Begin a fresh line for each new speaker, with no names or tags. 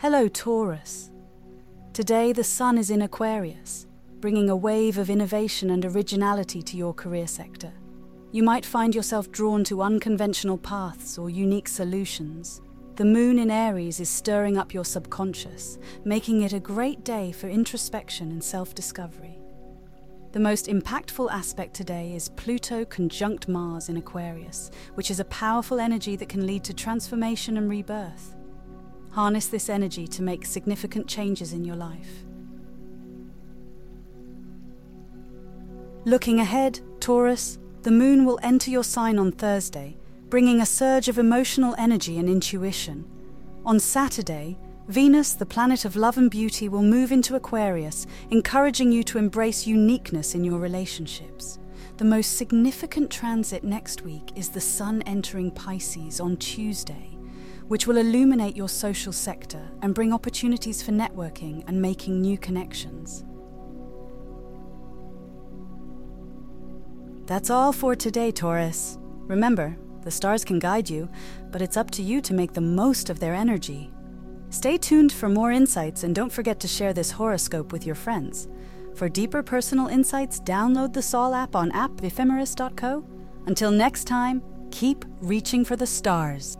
Hello, Taurus. Today, the sun is in Aquarius, bringing a wave of innovation and originality to your career sector. You might find yourself drawn to unconventional paths or unique solutions. The moon in Aries is stirring up your subconscious, making it a great day for introspection and self discovery. The most impactful aspect today is Pluto conjunct Mars in Aquarius, which is a powerful energy that can lead to transformation and rebirth. Harness this energy to make significant changes in your life. Looking ahead, Taurus, the moon will enter your sign on Thursday, bringing a surge of emotional energy and intuition. On Saturday, Venus, the planet of love and beauty, will move into Aquarius, encouraging you to embrace uniqueness in your relationships. The most significant transit next week is the Sun entering Pisces on Tuesday, which will illuminate your social sector and bring opportunities for networking and making new connections. That's all for today, Taurus. Remember, the stars can guide you, but it's up to you to make the most of their energy. Stay tuned for more insights and don't forget to share this horoscope with your friends. For deeper personal insights, download the Sol app on appephemeris.co. Until next time, keep reaching for the stars.